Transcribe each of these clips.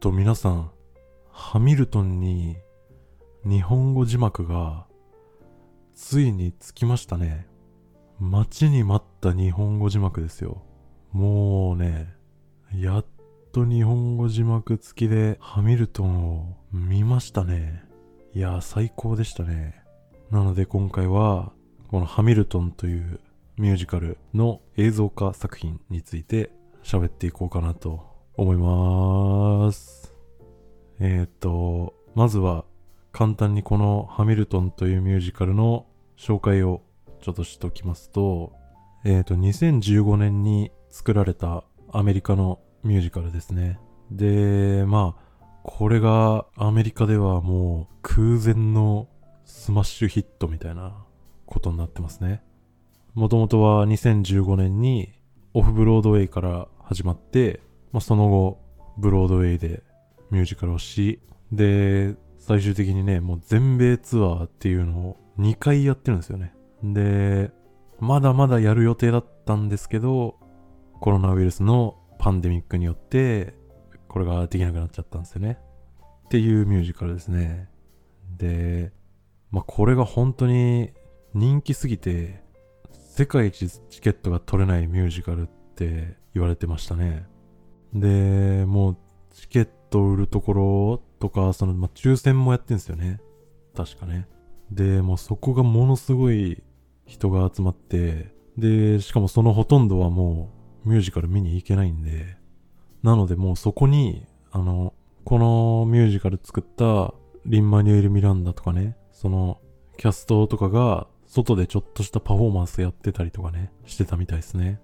と皆さん、ハミルトンに日本語字幕がついにつきましたね。待ちに待った日本語字幕ですよ。もうね、やっと日本語字幕付きでハミルトンを見ましたね。いや、最高でしたね。なので今回は、このハミルトンというミュージカルの映像化作品について喋っていこうかなと思います。えー、と、まずは簡単にこのハミルトンというミュージカルの紹介をちょっとしておきますと、えー、と、2015年に作られたアメリカのミュージカルですね。で、まあ、これがアメリカではもう空前のスマッシュヒットみたいなことになってますね。もともとは2015年にオフブロードウェイから始まって、まあ、その後、ブロードウェイでミュージカルをし、で、最終的にね、もう全米ツアーっていうのを2回やってるんですよね。で、まだまだやる予定だったんですけど、コロナウイルスのパンデミックによって、これができなくなっちゃったんですよね。っていうミュージカルですね。で、まあこれが本当に人気すぎて、世界一チケットが取れないミュージカルって言われてましたね。で、もうチケット売るところとか、その、まあ、抽選もやってんすよね。確かね。で、もうそこがものすごい人が集まって、で、しかもそのほとんどはもうミュージカル見に行けないんで、なのでもうそこに、あの、このミュージカル作ったリン・マニュエル・ミランダとかね、そのキャストとかが外でちょっとしたパフォーマンスやってたりとかね、してたみたいですね。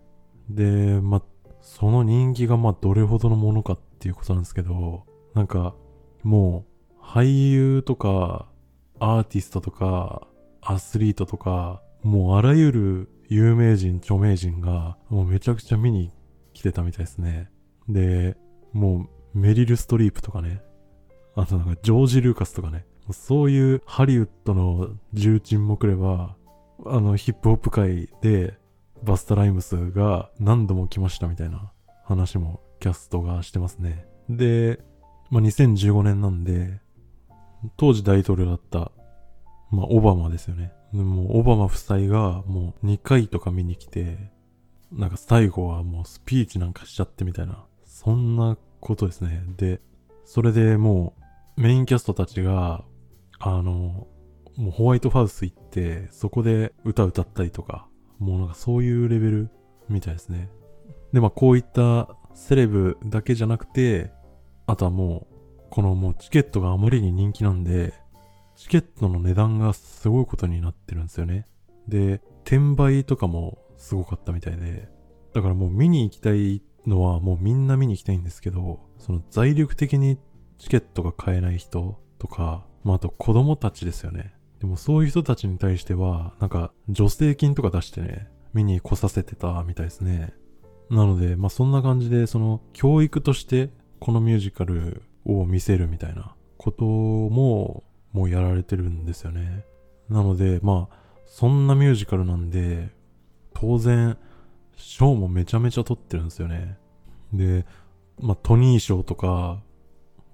で、まあ、その人気がまあどれほどのものかっていうことなんですけど、なんかもう俳優とかアーティストとかアスリートとかもうあらゆる有名人、著名人がもうめちゃくちゃ見に来てたみたいですね。で、もうメリル・ストリープとかね、あとなんかジョージ・ルーカスとかね、そういうハリウッドの重鎮も来れば、あのヒップホップ界でバスタライムスが何度も来ましたみたいな話もキャストがしてますね。で、まあ、2015年なんで、当時大統領だった、まあ、オバマですよね。も、オバマ夫妻がもう2回とか見に来て、なんか最後はもうスピーチなんかしちゃってみたいな、そんなことですね。で、それでもう、メインキャストたちが、あの、もうホワイトハウス行って、そこで歌歌ったりとか、もうなんかそういうレベルみたいですね。で、まあこういったセレブだけじゃなくて、あとはもう、このもうチケットがあまりに人気なんで、チケットの値段がすごいことになってるんですよね。で、転売とかもすごかったみたいで、だからもう見に行きたいのはもうみんな見に行きたいんですけど、その財力的にチケットが買えない人とか、まああと子供たちですよね。でもそういう人たちに対しては、なんか助成金とか出してね、見に来させてたみたいですね。なので、まあそんな感じで、その教育としてこのミュージカルを見せるみたいなことももうやられてるんですよね。なので、まあそんなミュージカルなんで、当然、賞もめちゃめちゃ取ってるんですよね。で、まあトニー賞とか、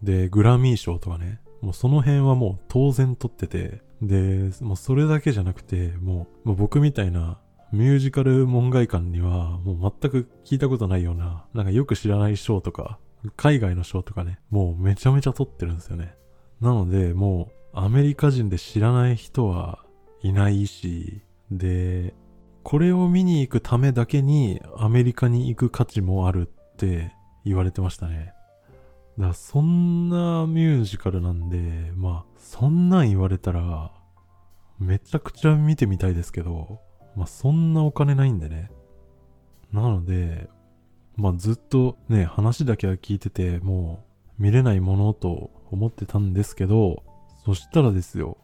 で、グラミー賞とかね、もうその辺はもう当然取ってて、で、もうそれだけじゃなくて、もう、もう僕みたいなミュージカル門外観にはもう全く聞いたことないような、なんかよく知らないショーとか、海外のショーとかね、もうめちゃめちゃ撮ってるんですよね。なので、もうアメリカ人で知らない人はいないし、で、これを見に行くためだけにアメリカに行く価値もあるって言われてましたね。だからそんなミュージカルなんで、まあ、そんなん言われたら、めちゃくちゃ見てみたいですけど、まあ、そんなお金ないんでね。なので、まあ、ずっとね、話だけは聞いてて、もう見れないものと思ってたんですけど、そしたらですよ、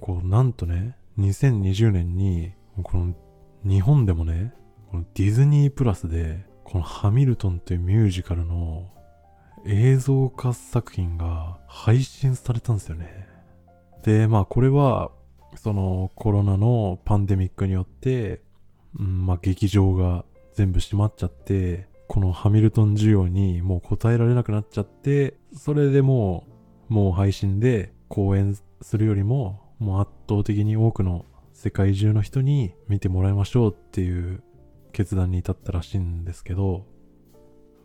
こう、なんとね、2020年に、この日本でもね、このディズニープラスで、このハミルトンというミュージカルの映像化作品が配信されたんですよね。で、まあこれは、そのコロナのパンデミックによって、うん、まあ劇場が全部閉まっちゃって、このハミルトン需要にもう応えられなくなっちゃって、それでもう、もう配信で公演するよりも、もう圧倒的に多くの世界中の人に見てもらいましょうっていう決断に至ったらしいんですけど、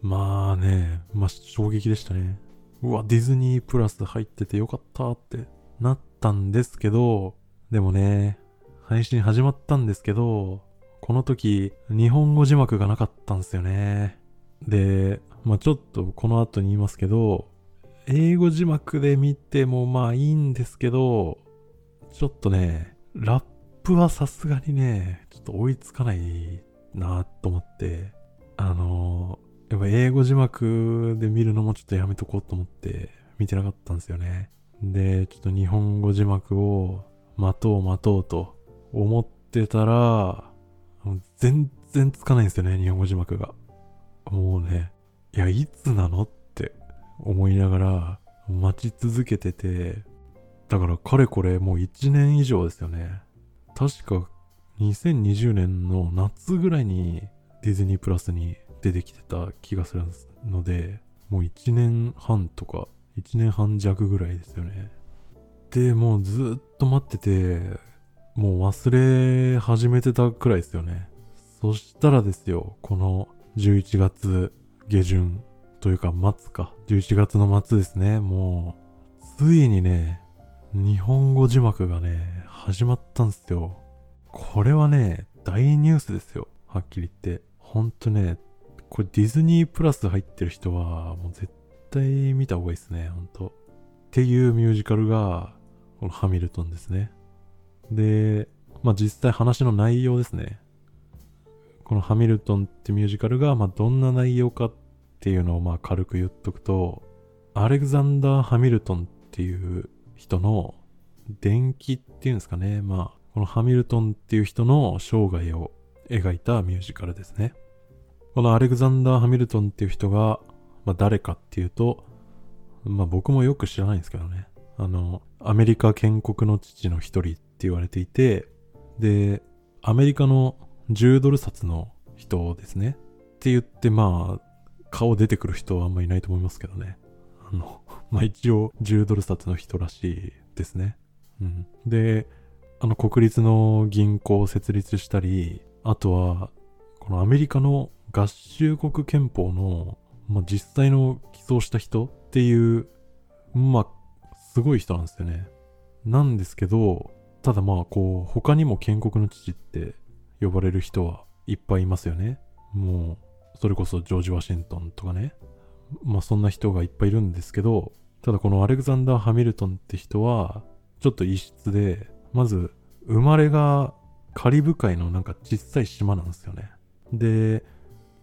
まあね、まあ衝撃でしたね。うわ、ディズニープラス入っててよかったってなったんですけど、でもね、配信始まったんですけど、この時、日本語字幕がなかったんですよね。で、まあちょっとこの後に言いますけど、英語字幕で見てもまあいいんですけど、ちょっとね、ラップはさすがにね、ちょっと追いつかないなと思って、あのやっぱ英語字幕で見るのもちょっとやめとこうと思って見てなかったんですよね。で、ちょっと日本語字幕を待とう待とうと思ってたら、全然つかないんですよね、日本語字幕が。もうね、いや、いつなのって思いながら待ち続けてて、だからかれこれもう1年以上ですよね。確か2020年の夏ぐらいにディズニープラスに出てきてた気がするので、もう1年半とか、1年半弱ぐらいですよね。で、もうずっと待ってて、もう忘れ始めてたくらいですよね。そしたらですよ、この11月下旬というか末か、11月の末ですね、もう、ついにね、日本語字幕がね、始まったんですよ。これはね、大ニュースですよ。はっきり言って。ほんとね、これディズニープラス入ってる人は、もう絶対対見た方がいいですね、ほんと。っていうミュージカルが、このハミルトンですね。で、まあ実際話の内容ですね。このハミルトンってミュージカルが、まあどんな内容かっていうのをまあ軽く言っとくと、アレクザンダー・ハミルトンっていう人の伝記っていうんですかね。まあこのハミルトンっていう人の生涯を描いたミュージカルですね。このアレクザンダー・ハミルトンっていう人が、まあ、誰かっていうと、まあ僕もよく知らないんですけどね。あの、アメリカ建国の父の一人って言われていて、で、アメリカの10ドル札の人ですね。って言って、まあ、顔出てくる人はあんまいないと思いますけどね。あの、まあ一応10ドル札の人らしいですね。うん。で、あの国立の銀行を設立したり、あとは、このアメリカの合衆国憲法の、まあ、実際の起草した人っていう、まあ、すごい人なんですよね。なんですけど、ただまあ、こう、他にも建国の父って呼ばれる人はいっぱいいますよね。もう、それこそジョージ・ワシントンとかね。まあ、そんな人がいっぱいいるんですけど、ただこのアレクザンダー・ハミルトンって人は、ちょっと異質で、まず、生まれがカリブ海のなんか小さい島なんですよね。で、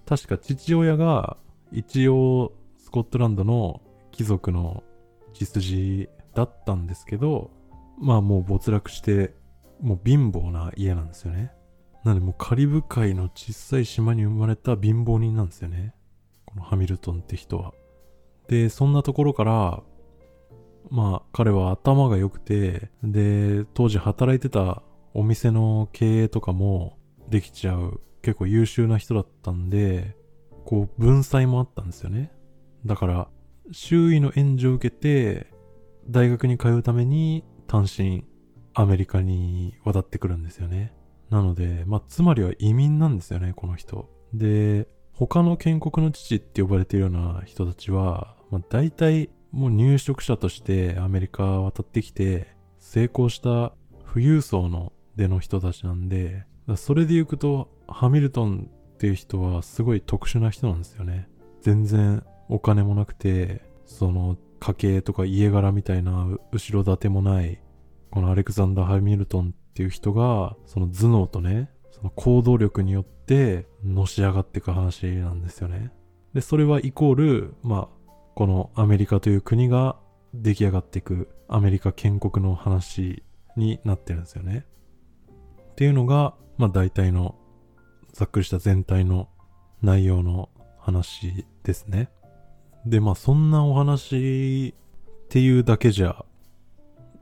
確か父親が一応スコットランドの貴族の血筋だったんですけど、まあもう没落して、もう貧乏な家なんですよね。なんでもうカリブ海の小さい島に生まれた貧乏人なんですよね。このハミルトンって人は。で、そんなところから、まあ彼は頭が良くて、で、当時働いてたお店の経営とかもできちゃう結構優秀な人だったんで、こう文才もあったんですよね。だから周囲の援助を受けて大学に通うために単身アメリカに渡ってくるんですよね。なので、まあ、つまりは移民なんですよね、この人。で、他の建国の父って呼ばれているような人たちは、まあ、大体もう入植者としてアメリカ渡ってきて、成功した富裕層のでの人たちなんで、それで行くと、ハミルトンっていう人はすごい特殊な人なんですよね。全然お金もなくて、その家系とか家柄みたいな後ろ盾もない、このアレクザンダー・ハミルトンっていう人が、その頭脳とね、その行動力によってのし上がっていく話なんですよね。で、それはイコール、まあ、このアメリカという国が出来上がっていくアメリカ建国の話になってるんですよね。っていうのが、まあ大体のざっくりした全体の内容の話ですね。で、まあそんなお話っていうだけじゃ、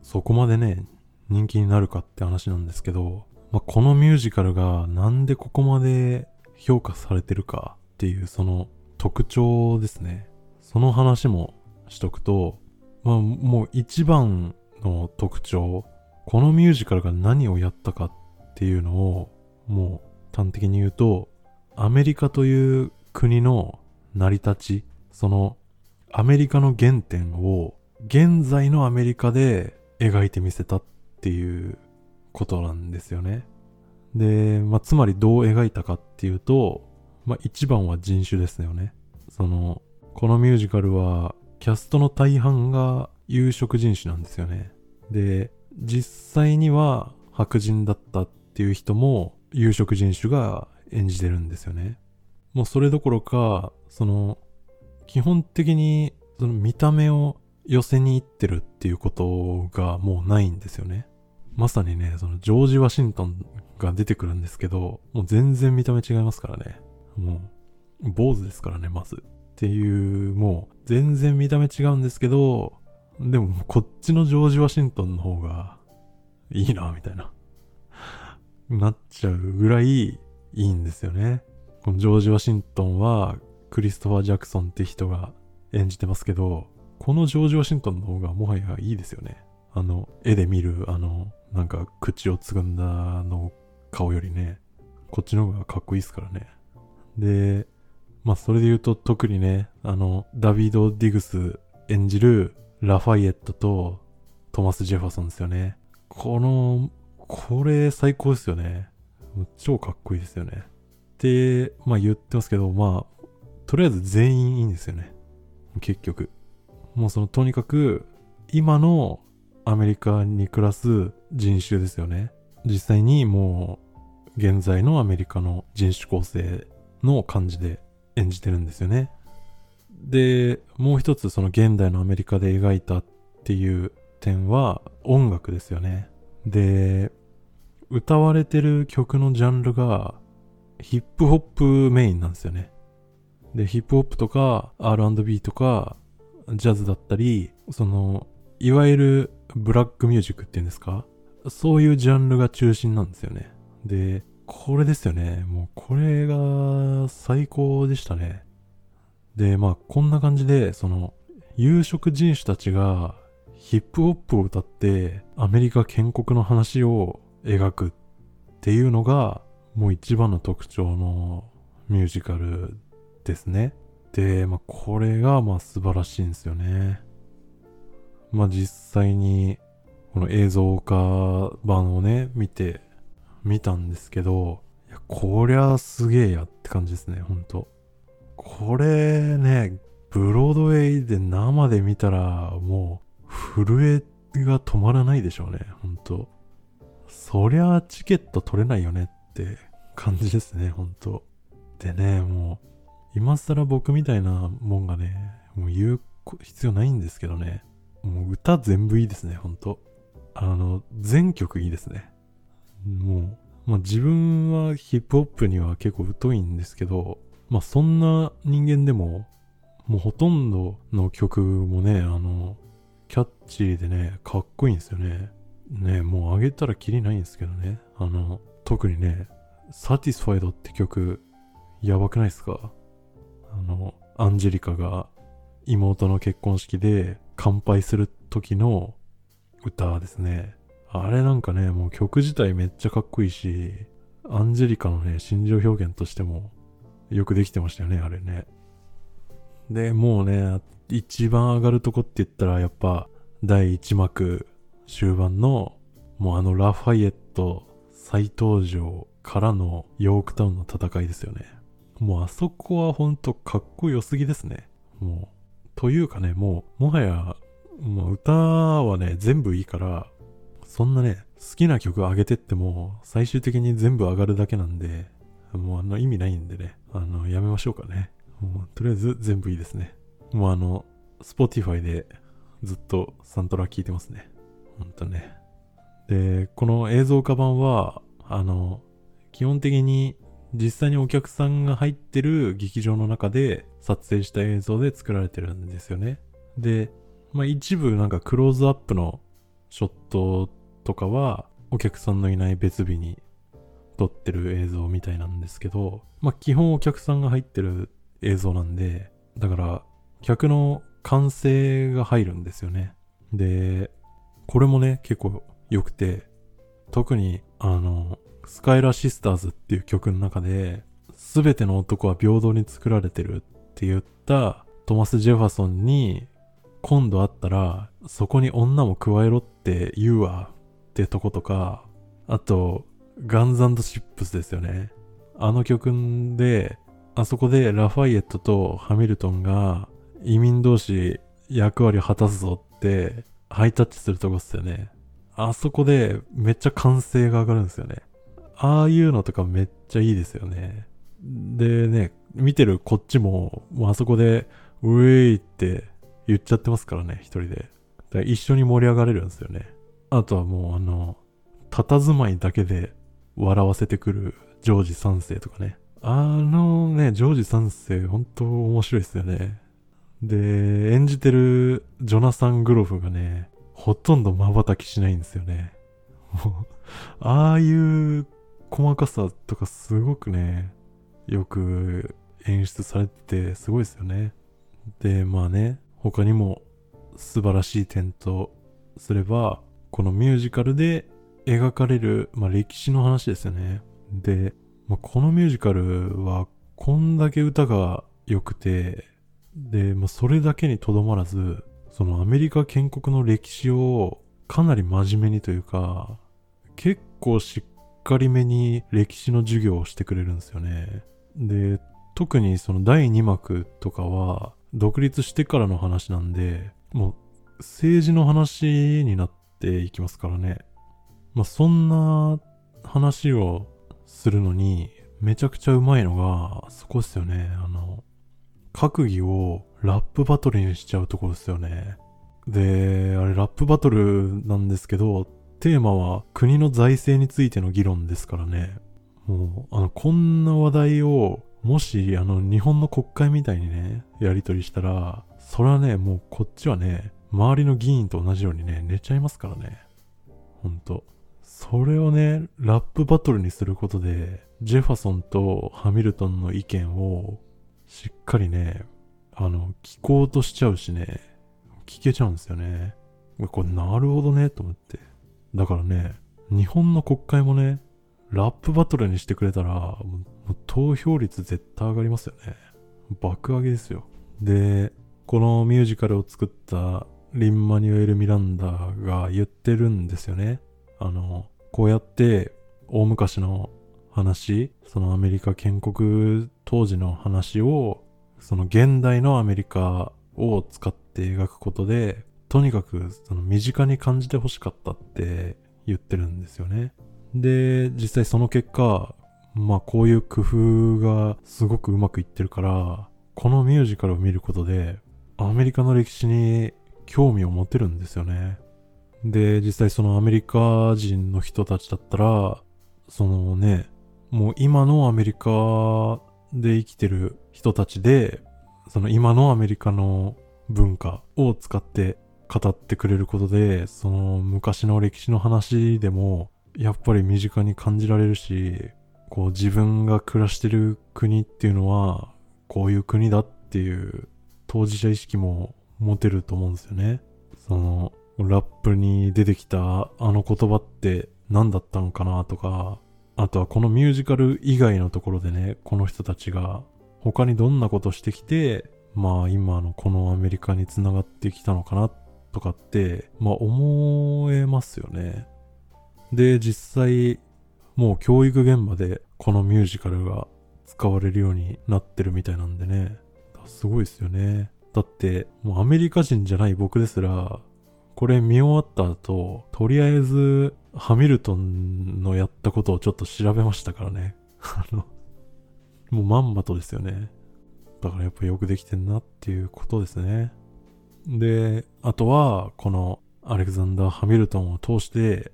そこまでね、人気になるかって話なんですけど、まあ、このミュージカルがなんでここまで評価されてるかっていうその特徴ですね。その話もしとくと、まあもう一番の特徴、このミュージカルが何をやったかっていうのをもう端的に言うと、アメリカという国の成り立ち、そのアメリカの原点を現在のアメリカで描いてみせたっていうことなんですよね。で、まあ、つまりどう描いたかっていうと、まあ、一番は人種ですよね。その、このミュージカルは、キャストの大半が有色人種なんですよね。で、実際には白人だったっていう人も有色人種が演じてるんですよね。もうそれどころか、その、基本的にその見た目を寄せに行ってるっていうことがもうないんですよね。まさにね、そのジョージ・ワシントンが出てくるんですけど、もう全然見た目違いますからね。もう、坊主ですからね、まず。っていう、もう、全然見た目違うんですけど、でも、こっちのジョージ・ワシントンの方が、いいな、みたいな。なっちゃうぐらい、いいんですよね。このジョージ・ワシントンは、クリストファー・ジャクソンって人が演じてますけど、このジョージ・ワシントンの方がもはやいいですよね。あの、絵で見る、あの、なんか口をつぐんだの顔よりね、こっちの方がかっこいいですからね。で、まあそれで言うと特にね、あの、ダビード・ディグス演じるラファイエットとトマス・ジェファソンですよね。この、これ最高ですよね。超かっこいいですよね。ってまあ言ってますけど、まあ、とりあえず全員いいんですよね。結局。もうそのとにかく、今のアメリカに暮らす人種ですよね。実際にもう現在のアメリカの人種構成の感じで演じてるんですよね。で、もう一つその現代のアメリカで描いたっていう点は音楽ですよね。で、歌われてる曲のジャンルがヒップホップメインなんですよね。で、ヒップホップとか R&B とかジャズだったり、その、いわゆるブラックミュージックっていうんですか？そういうジャンルが中心なんですよね。で、これですよね。もうこれが最高でしたね。で、まあこんな感じで、その、有色人種たちがヒップホップを歌ってアメリカ建国の話を描くっていうのがもう一番の特徴のミュージカルですね。で、まあこれがまあ素晴らしいんですよね。まあ実際にこの映像化版をね、見て、見たんですけど、いや、こりゃすげえやって感じですね、ほんと。これね、ブロードウェイで生で見たら、もう、震えが止まらないでしょうね、ほんと。そりゃあチケット取れないよねって感じですね、ほんと。でね、もう、今更僕みたいなもんがね、もう言う必要ないんですけどね、もう歌全部いいですね、ほんと。あの、全曲いいですね。もう、まあ自分はヒップホップには結構疎いんですけど、まあそんな人間でも、もうほとんどの曲もね、あの、キャッチーでね、かっこいいんですよね。ね、もう上げたらキリないんですけどね。あの、特にね、Satisfied って曲、やばくないですか？あの、アンジェリカが妹の結婚式で乾杯する時の歌ですね。あれなんかね、もう曲自体めっちゃかっこいいし、アンジェリカのね、心情表現としてもよくできてましたよね、あれね。で、もうね、一番上がるとこって言ったらやっぱ第1幕終盤のもうあのラファイエット再登場からのヨークタウンの戦いですよね。もうあそこはほんとかっこよすぎですね。もう、というかね、もうもはやもう歌はね、全部いいから、そんなね、好きな曲上げてっても、最終的に全部上がるだけなんで、もうあの意味ないんでね、あの、やめましょうかね。もうとりあえず全部いいですね。もうあの、Spotify でずっとサントラ聴いてますね。ほんとね。で、この映像化版は、あの、基本的に実際にお客さんが入ってる劇場の中で撮影した映像で作られてるんですよね。で、まあ一部なんかクローズアップのショットとかはお客さんのいない別日に撮ってる映像みたいなんですけど、まあ基本お客さんが入ってる映像なんで、だから客の歓声が入るんですよね。で、これもね、結構良くて、特にあの、スカイラシスターズっていう曲の中で、すべての男は平等に作られてるって言ったトマス・ジェファソンに、今度会ったら、そこに女も加えろって言うわってとことか、あと、ガンズシップスですよね。あの曲で、あそこでラファイエットとハミルトンが移民同士役割を果たすぞってハイタッチするとこっすよね。あそこでめっちゃ歓声が上がるんですよね。ああいうのとかめっちゃいいですよね。でね、見てるこっちも、もうあそこで、ウェイって言っちゃってますからね、一人で。だ一緒に盛り上がれるんですよね。あとはもうあの、佇まいだけで笑わせてくるジョージ3世とかね。あのね、ジョージ3世、本当面白いですよね。で、演じてるジョナサン・グロフがね、ほとんど瞬きしないんですよね。ああいう細かさとかすごくね、よく演出されててすごいですよね。で、まあね、他にも素晴らしい点とすれば、このミュージカルで描かれる、まあ、歴史の話ですよね。で、まあ、このミュージカルはこんだけ歌が良くて、で、まあ、それだけにとどまらず、そのアメリカ建国の歴史をかなり真面目にというか、結構しっかりめに歴史の授業をしてくれるんですよね。で、特にその第2幕とかは独立してからの話なんで、もう政治の話になっていきますからね。まあそんな話をするのにめちゃくちゃうまいのがそこですよね。あの、閣議をラップバトルにしちゃうところですよね。で、あれラップバトルなんですけど、テーマは国の財政についての議論ですからね。もう、あの、こんな話題を、もし、あの、日本の国会みたいにね、やりとりしたら、それはね、もうこっちはね、周りの議員と同じようにね、寝ちゃいますからね。ほんと。それをね、ラップバトルにすることで、ジェファソンとハミルトンの意見を、しっかりね、あの、聞こうとしちゃうしね、聞けちゃうんですよね。これなるほどね、と思って。だからね、日本の国会もね、ラップバトルにしてくれたら、もう投票率絶対上がりますよね。爆上げですよ。で、このミュージカルを作ったリン・マニュエル・ミランダが言ってるんですよね。あの、こうやって大昔の話、そのアメリカ建国当時の話を、その現代のアメリカを使って描くことで、とにかくその身近に感じてほしかったって言ってるんですよね。で、実際その結果、まあこういう工夫がすごくうまくいってるから、このミュージカルを見ることで、アメリカの歴史に興味を持てるんですよね。で、実際そのアメリカ人の人たちだったら、そのね、もう今のアメリカで生きてる人たちで、その今のアメリカの文化を使って語ってくれることで、その昔の歴史の話でも、やっぱり身近に感じられるし、こう自分が暮らしてる国っていうのは、こういう国だっていう当事者意識も持てると思うんですよね。その、ラップに出てきたあの言葉って何だったのかなとか、あとはこのミュージカル以外のところでね、この人たちが他にどんなことしてきて、まあ今のこのアメリカに繋がってきたのかなとかって、まあ思えますよね。で、実際、もう教育現場でこのミュージカルが使われるようになってるみたいなんでね。すごいですよね。だって、もうアメリカ人じゃない僕ですら、これ見終わった後、とりあえず、ハミルトンのやったことをちょっと調べましたからね。あの、もうまんまとですよね。だからやっぱよくできてんなっていうことですね。で、あとは、このアレクザンダー・ハミルトンを通して、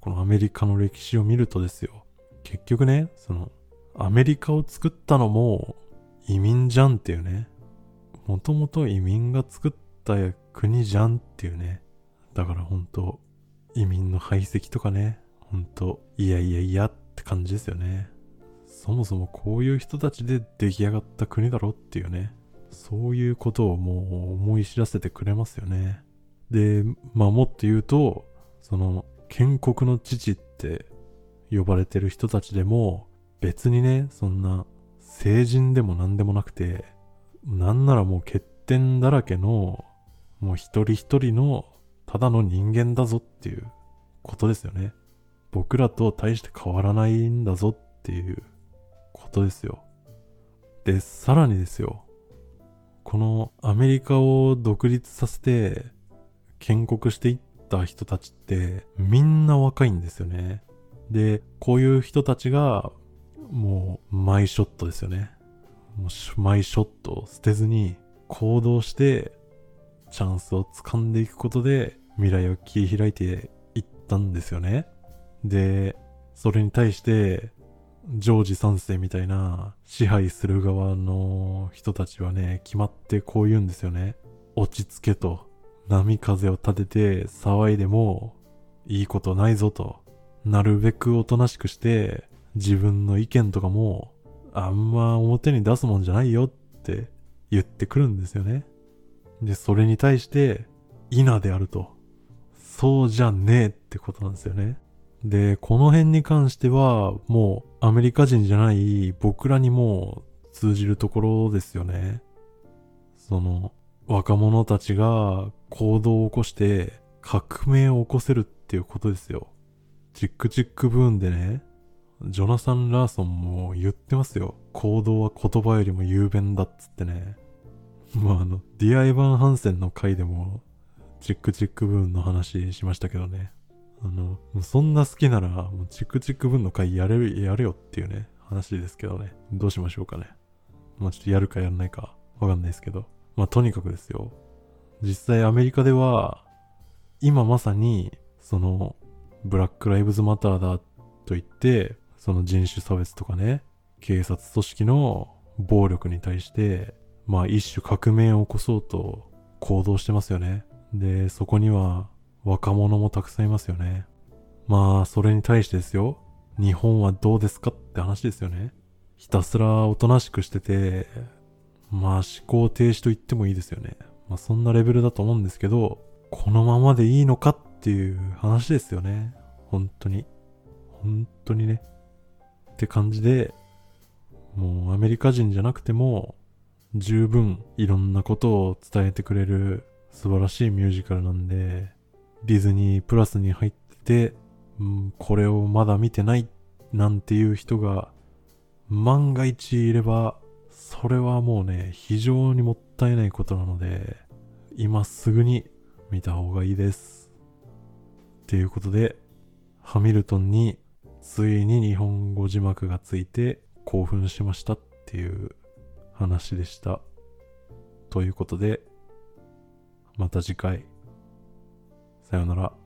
このアメリカの歴史を見るとですよ。結局ね、その、アメリカを作ったのも移民じゃんっていうね。もともと移民が作った国じゃんっていうね。だから本当移民の排斥とかね、本当いやいやいやっって感じですよね。そもそもこういう人たちで出来上がった国だろっていうね。そういうことをもう思い知らせてくれますよね。で、まあもっと言うと、その建国の父って呼ばれてる人たちでも別にね、そんな成人でも何でもなくて、なんならもう欠点だらけの、もう一人一人のただの人間だぞっていうことですよね。僕らと大して変わらないんだぞっていうことですよ。で、さらにですよ。このアメリカを独立させて建国していった人たちってみんな若いんですよね。で、こういう人たちがもうマイショットですよね。もうマイショットを捨てずに行動してチャンスを掴んでいくことで未来を切り開いていったんですよね。で、それに対してジョージ3世みたいな支配する側の人たちはね、決まってこう言うんですよね。落ち着けと。波風を立てて騒いでもいいことないぞと。なるべくおとなしくして自分の意見とかもあんま表に出すもんじゃないよって言ってくるんですよね。で、それに対して、稲であると。そうじゃねえってことなんですよね。で、この辺に関しては、もうアメリカ人じゃない僕らにも通じるところですよね。その、若者たちが行動を起こして革命を起こせるっていうことですよ。チックチックブーンでね、ジョナサン・ラーソンも言ってますよ。行動は言葉よりも雄弁だっつってね。まああの、ディア・エヴァン・ハンセンの回でも、チックチックブーンの話しましたけどね。あの、そんな好きなら、もうチックチク分の回やれる、やれよっていうね、話ですけどね。どうしましょうかね。まあちょっとやるかやらないか、わかんないですけど。まあとにかくですよ。実際アメリカでは、今まさに、その、ブラック・ライブズ・マターだと言って、その人種差別とかね、警察組織の暴力に対して、まあ一種革命を起こそうと行動してますよね。で、そこには若者もたくさんいますよね。まあ、それに対してですよ。日本はどうですかって話ですよね。ひたすらおとなしくしてて、まあ思考停止と言ってもいいですよね。まあそんなレベルだと思うんですけど、このままでいいのかっていう話ですよね。本当に。本当にね。って感じで、もうアメリカ人じゃなくても、十分いろんなことを伝えてくれる素晴らしいミュージカルなんで、ディズニープラスに入ってて、うん、これをまだ見てないなんていう人が万が一いれば、それはもうね、非常にもったいないことなので、今すぐに見た方がいいです。っていうことで、ハミルトンについに日本語字幕がついて興奮しましたっていう話でした。ということで、また次回。さようなら。